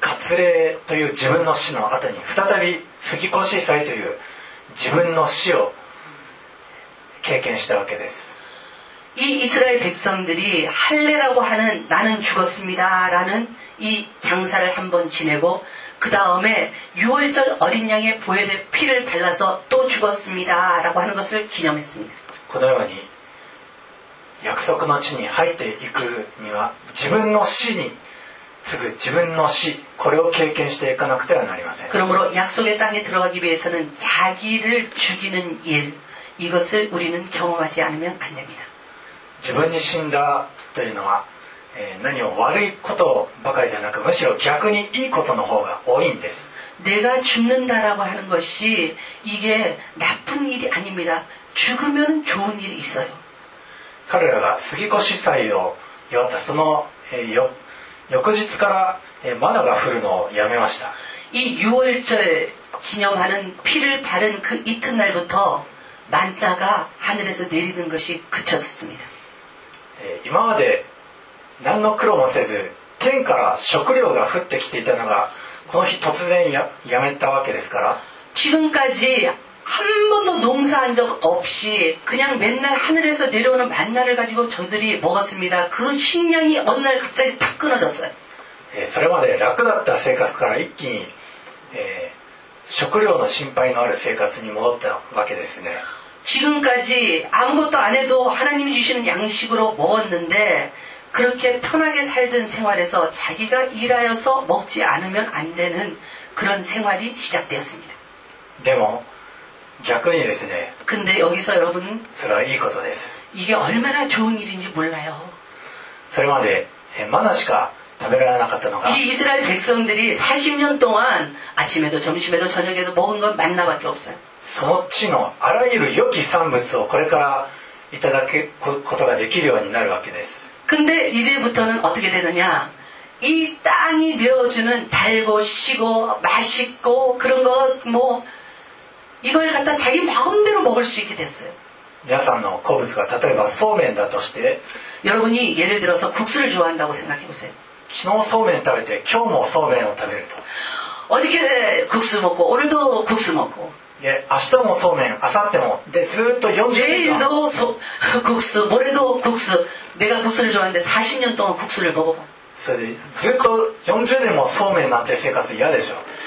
割礼という自分の死の後に再び杉越祭という自分の死を経験したわけです 이 이스라엘 백성들이 할례라고 하는 나는 죽었습니다라는 이 장사를 한번 지내고 그 다음에 6월절 어린 양의 보혈의 피를 발라서 또 죽었습니다라고 하는 것을 기념했습니다. このように約束の地に入っていくには自分の死に 次ぐ自分の死これを経験していかなくてはなりません 그러므로 약속의 땅에 들어가기 위해서는 자기를 죽이는 일 이것을 우리는 경험하지 않으면 안 됩니다. 自分に死んだというのは、えー何も悪いことばかりではなくむしろ逆にいいことの方が多いんです 내가 죽는다라고 하는 것이 이게 나쁜 일이 아닙니다. 죽으면 좋은 일이 있어요. 彼らが杉越祭を祝ったその、えーよ 翌日から、えーマナが降るのをやめました 이 6월절 기념하는 피를 바른 그 이튿날부터 만나가 하늘에서 내리는 것이 그쳐졌습니다. えー今まで何の苦労もせず天から食料が降ってきていたのがこの日突然ややめたわけですから 지금까지 한 번도 농사한 적 없이 그냥 맨날 하늘에서 내려오는 만나를 가지고 저들이 먹었습니다. 그 식량이 어느 날 갑자기 탁 끊어졌어요. えーそれまで楽だった生活から一気に、えー食料の心配のある生活に戻ったわけですね 지금까지 아무것도 안 해도 하나님이 주시는 양식으로 먹었는데 그렇게 편하게 살던 생활에서 자기가 일하여서 먹지 않으면 안 되는 그런 생활이 시작되었습니다. でも 逆にですね 근데 여기서 여러분 それはいいことです 이게 얼마나 좋은 일인지 몰라요. それまで、えーマナしか食べられなかったのが 이 이스라엘 백성들이 40년 동안 아침에도 점심에도 저녁에도 먹은 건 만나밖에 없어요. その地のあらゆる良き産物をこれからいただくことができるようになるわけです 근데 이제부터는 어떻게 되느냐? 이 땅이 내어주는 달고 시고 맛있고 그런 거 뭐 이걸 갖다 자기 마음대로 먹을 수 있게 됐어요. 皆さんの好物が例えばそうめんだとして 여러분이 예를 들어서 국수를 좋아한다고 생각해 보세요. 昨日そうめん食べて今日もそうめんを食べると 어저께 국수 먹고 오늘도 국수 먹고 で明日もそうめん明後日もでずーっと40年間 내일도 소- 국수 모레도 국수 내가 국수를 좋아하는데 40년 동안 국수를 먹어봐. それでずっと40年もそうめんなんて生活嫌でしょ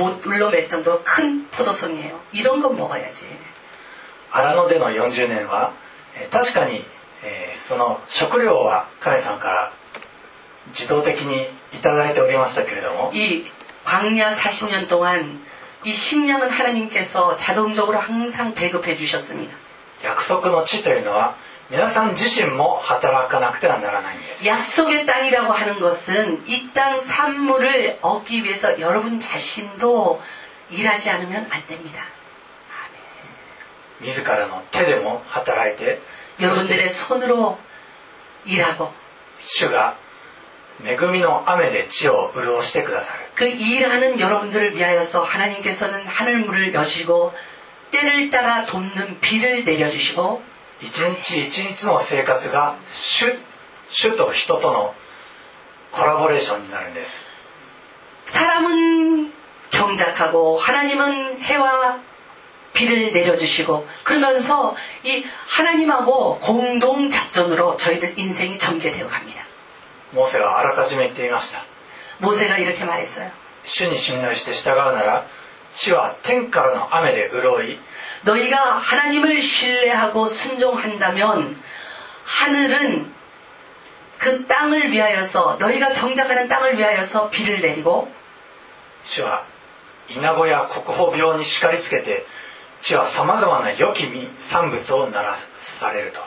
못 울러맬 정도로 큰 포도송이에요. 이런 건 먹어야지. 荒野での40年はえー確かに えーその食料は神様から自動的にいただいておりましたけれども 이 광야 40년 동안 이 식량은 하나님께서 자동적으로 항상 배급해 주셨습니다. 約束の地というのは 皆さん自身も働かなくてはならないんです 약속의 땅이라고 하는 것은 이 땅 산물을 얻기 위해서 여러분 자신도 일하지 않으면 안 됩니다. 自らの手でも働いて 여러분들의 손으로 일하고 主が恵みの雨で地を潤してくださる 그 일하는 여러분들을 위하여서 하나님께서는 하늘문을 여시고 때를 따라 돕는 비를 내려주시고 一日一日の生活が主主と人とのコラボレーションになるんです 사람은 경작하고 하나님은 해와 비를 내려주시고 그러면서 이 하나님하고 공동 작전으로 저희들 인생이 전개되어 갑니다. モーセはあらかじめ言っていました 모세가 이렇게 말했어요. 主に信頼して従うなら 地は天からの雨で潤い 너희가 하나님을 신뢰하고 순종한다면 하늘은 그 땅을 위하여서 너희가 경작하는 땅을 위하여서 비를 내리고 主は稲子や国宝病に叱りつけて地はさまざまな良き実産物をならされると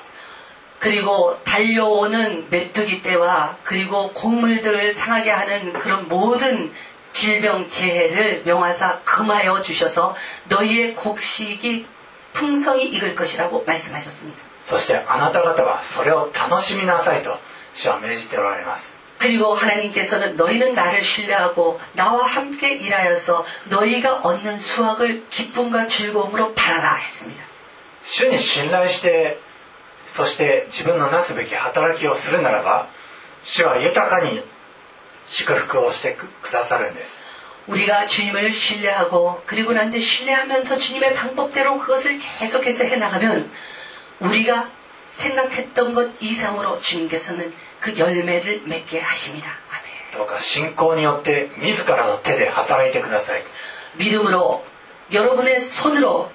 그리고 달려오는 메뚜기 떼와 그리고 곡물들을 상하게 하는 그런 모든 질병 재해를 명하사 금하여 주셔서 너희의 곡식이 풍성히 익을 것이라고 말씀하셨습니다. そしてあなた方はそれを楽しみなさいと主は命じておられます 그리고 하나님께서는 너희는 나를 신뢰하고 나와 함께 일하여서 너희가 얻는 수확을 기쁨과 즐거움으로 바라라 했습니다. 主に信頼してそして自分のなすべき働きをするならば主は豊かに 祝福をしてくくださるんです 우리가 주님을 신뢰하고 그리고 난데 신뢰하면서 주님의 방법대로 그것을 계속해서 해나가면 우리가 생각했던 것 이상으로 주님께서는 그 열매를 맺게 하십니다. 아멘. どうか信仰によって自らの手で働いてください 믿음으로 여러분의 손으로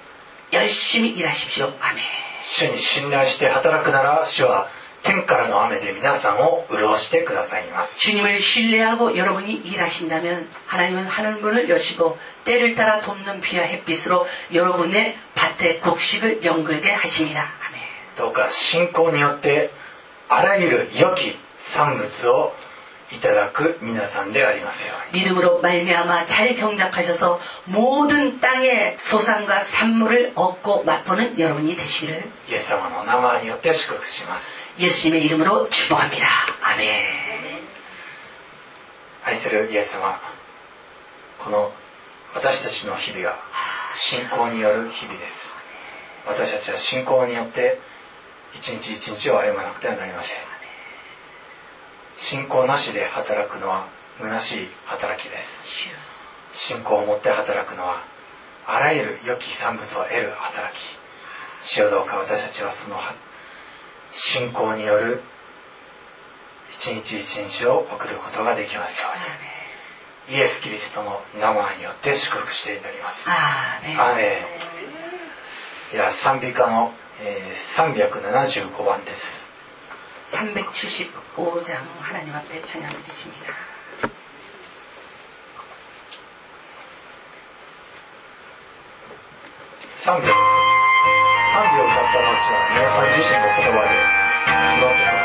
열심히 일하십시오. 아멘. 主に信頼して働くなら主は 天からの雨で皆さんを潤してくださいます 주님을 신뢰하고 여러분이 일하신다면 하나님은 하늘문을 여시고 때를 따라 돕는 비와 햇빛으로 여러분의 밭에 곡식을 연글게 하십니다. 아멘. どうか信仰によってあらゆる良き産物を いただく皆さんでありますように 믿음으로 말미암아 잘 경작하셔서 모든 땅의 소산과 산물을 얻고 맛보는 여러분이 되시기를 イエス様のお名前によって祝福します 예수님의 이름으로 축복합니다. 아멘. 愛するイエス様この私たちの日々が信仰による日々です私たちは信仰によって一日一日を歩まなくてはなりません 信仰なしで働くのは虚しい働きです。信仰を持って働くのはあらゆる良き産物を得る働き。主よどうか私たちはその信仰による一日一日を送ることができますように。イエス・キリストの名前によって祝福して祈ります.アーメン。では賛美歌の、えー375番です 375장 하나님 앞에 찬양 드리십니다. 3秒3秒歌った後は皆さん自身の言葉で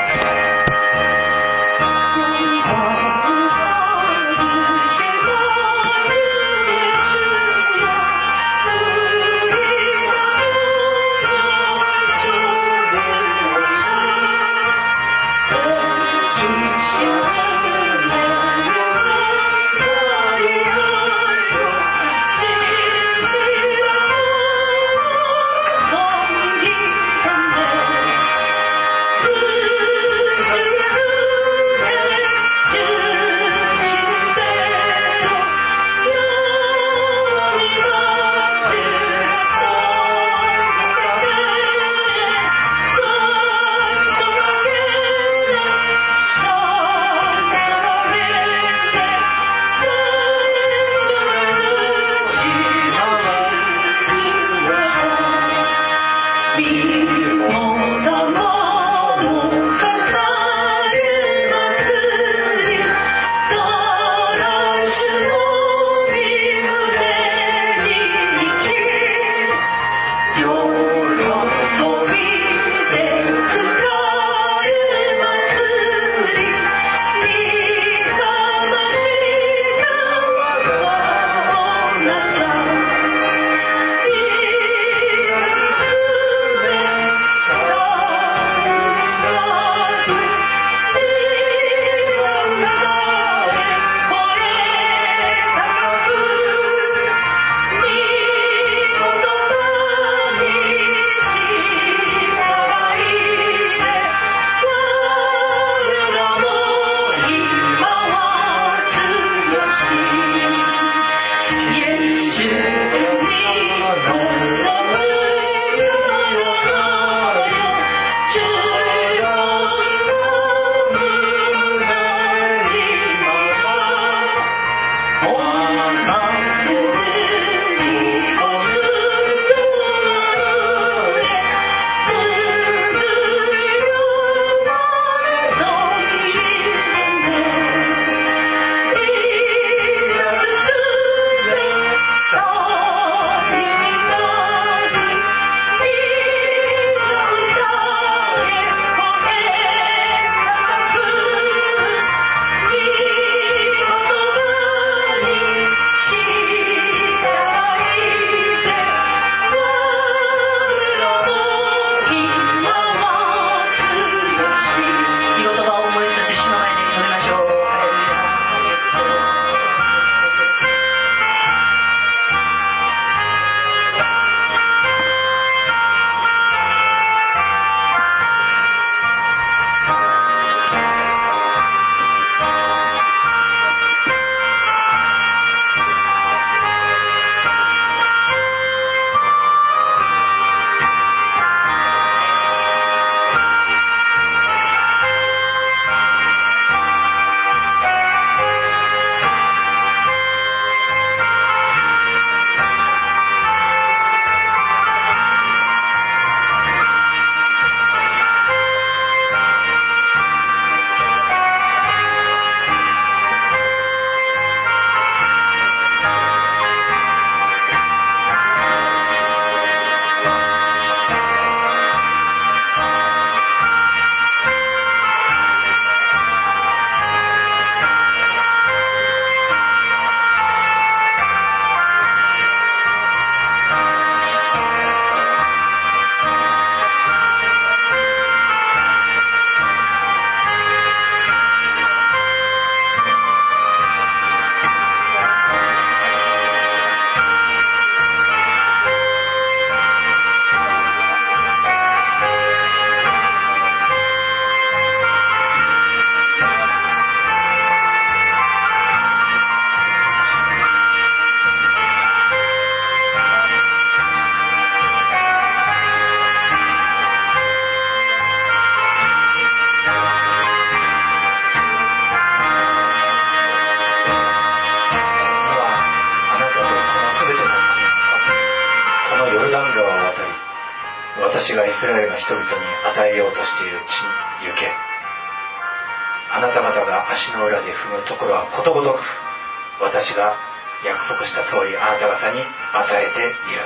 与えている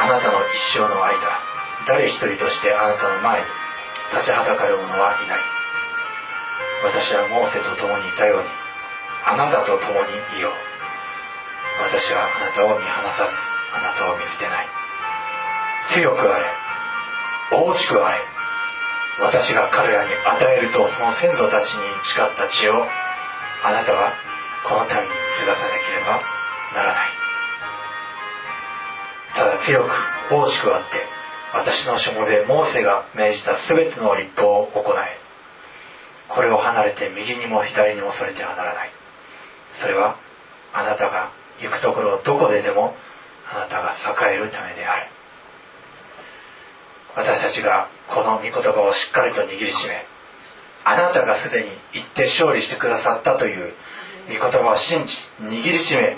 あなたの一生の間誰一人としてあなたの前に立ちはだかる者はいない。私はモーセと共にいたようにあなたと共にいよう。私はあなたを見放さずあなたを見捨てない。強くあれ大しくあれ私が彼らに与えるとその先祖たちに誓った血をあなたはこの民に継がさなければならない。ただ強く大しくあって私の書もでモーセが命じた全ての立法を行え。これを離れて右にも左にもそれてはならない。それはあなたが行くところどこででもあなたが栄えるためである。私たちがこの御言葉をしっかりと握りしめあなたがすでに行って勝利してくださったという御言葉を信じ握りしめ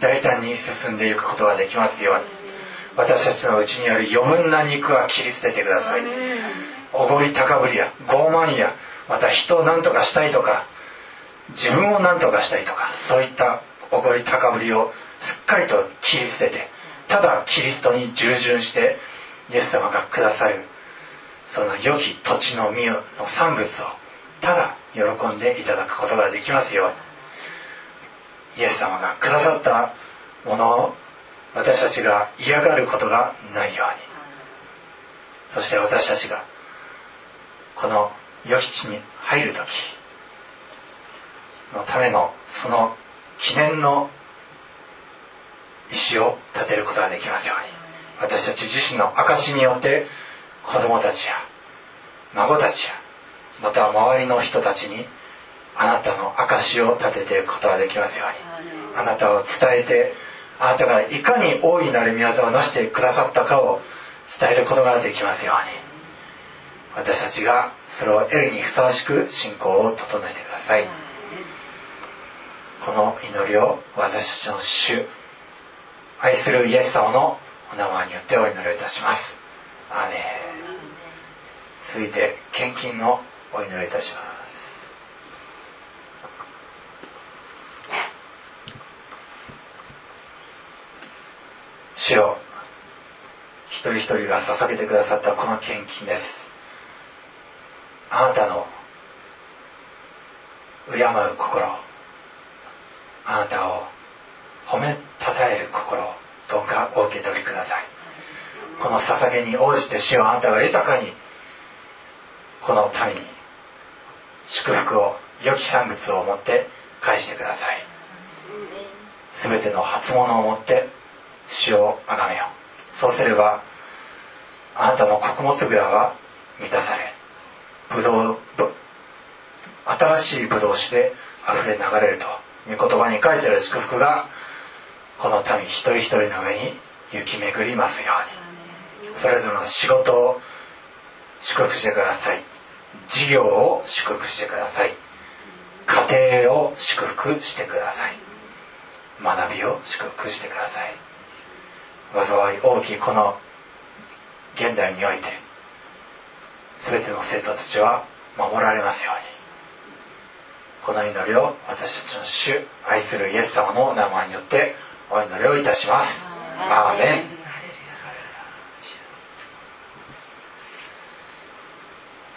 大胆に進んでいくことができますように。私たちのうちにある余分な肉は切り捨ててください。おごり高ぶりや傲慢やまた人を何とかしたいとか自分を何とかしたいとかそういったおごり高ぶりをすっかりと切り捨ててただキリストに従順してイエス様がくださるその良き土地の実の産物をただ喜んでいただくことができますようにイエス様がくださったものを私たちが嫌がることがないように。そして私たちがこの良き地に入る時のためのその記念の石を立てることができますように。私たち自身の証によって子供たちや孫たちやまた周りの人たちにあなたの証を立てていくことができますように。あなたを伝えてあなたがいかに大いなる御業をなしてくださったかを伝えることができますように。私たちがそれを得るにふさわしく信仰を整えてください。この祈りを私たちの主愛するイエス様のお名前によってお祈りをいたします。アーメン。続いて献金のお祈りをいたします主よ一人一人が捧げてくださったこの献金です。あなたの敬う心あなたを褒めたたえる心どうかお受け取りください。この捧げに応じて主をあなたが豊かにこの民に祝福を良き産物を持って返してください。全ての初物を持って主をあがめよ。そうすればあなたの穀物蔵は満たされブドウ新しいブドウ酒で溢れ流れると御言葉に書いてある祝福がこの民一人一人の上に行き巡りますように。それぞれの仕事を祝福してください。事業を祝福してください。家庭を祝福してください。学びを祝福してください。災い大きいこの現代において全ての生徒たちは守られますように。この祈りを私たちの主愛するイエス様の名前によってお祈りをいたします。アーメン。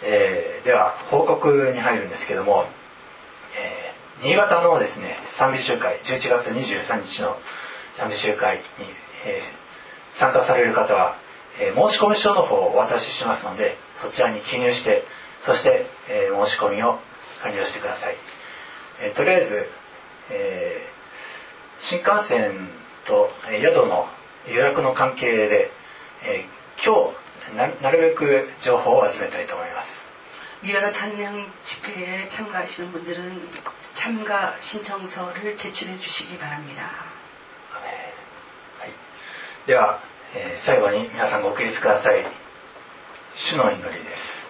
えー、では報告に入るんですけども、えー、新潟のですね賛美集会11月23日の賛美集会に、えー、参加される方は、え申し込み書の方をお渡ししますのでそちらに記入してそして、え申し込みを完了してください、えとりあえず、え新幹線と宿の予約の関係で、え今日ななるべく情報を集めたいと思います。 니가다 찬양 집회에 참가하시는 분들은 참가 신청서를 제출해 주시기 바랍니다. はい、 では、えー最後に皆さんご起立ください。主の祈りです。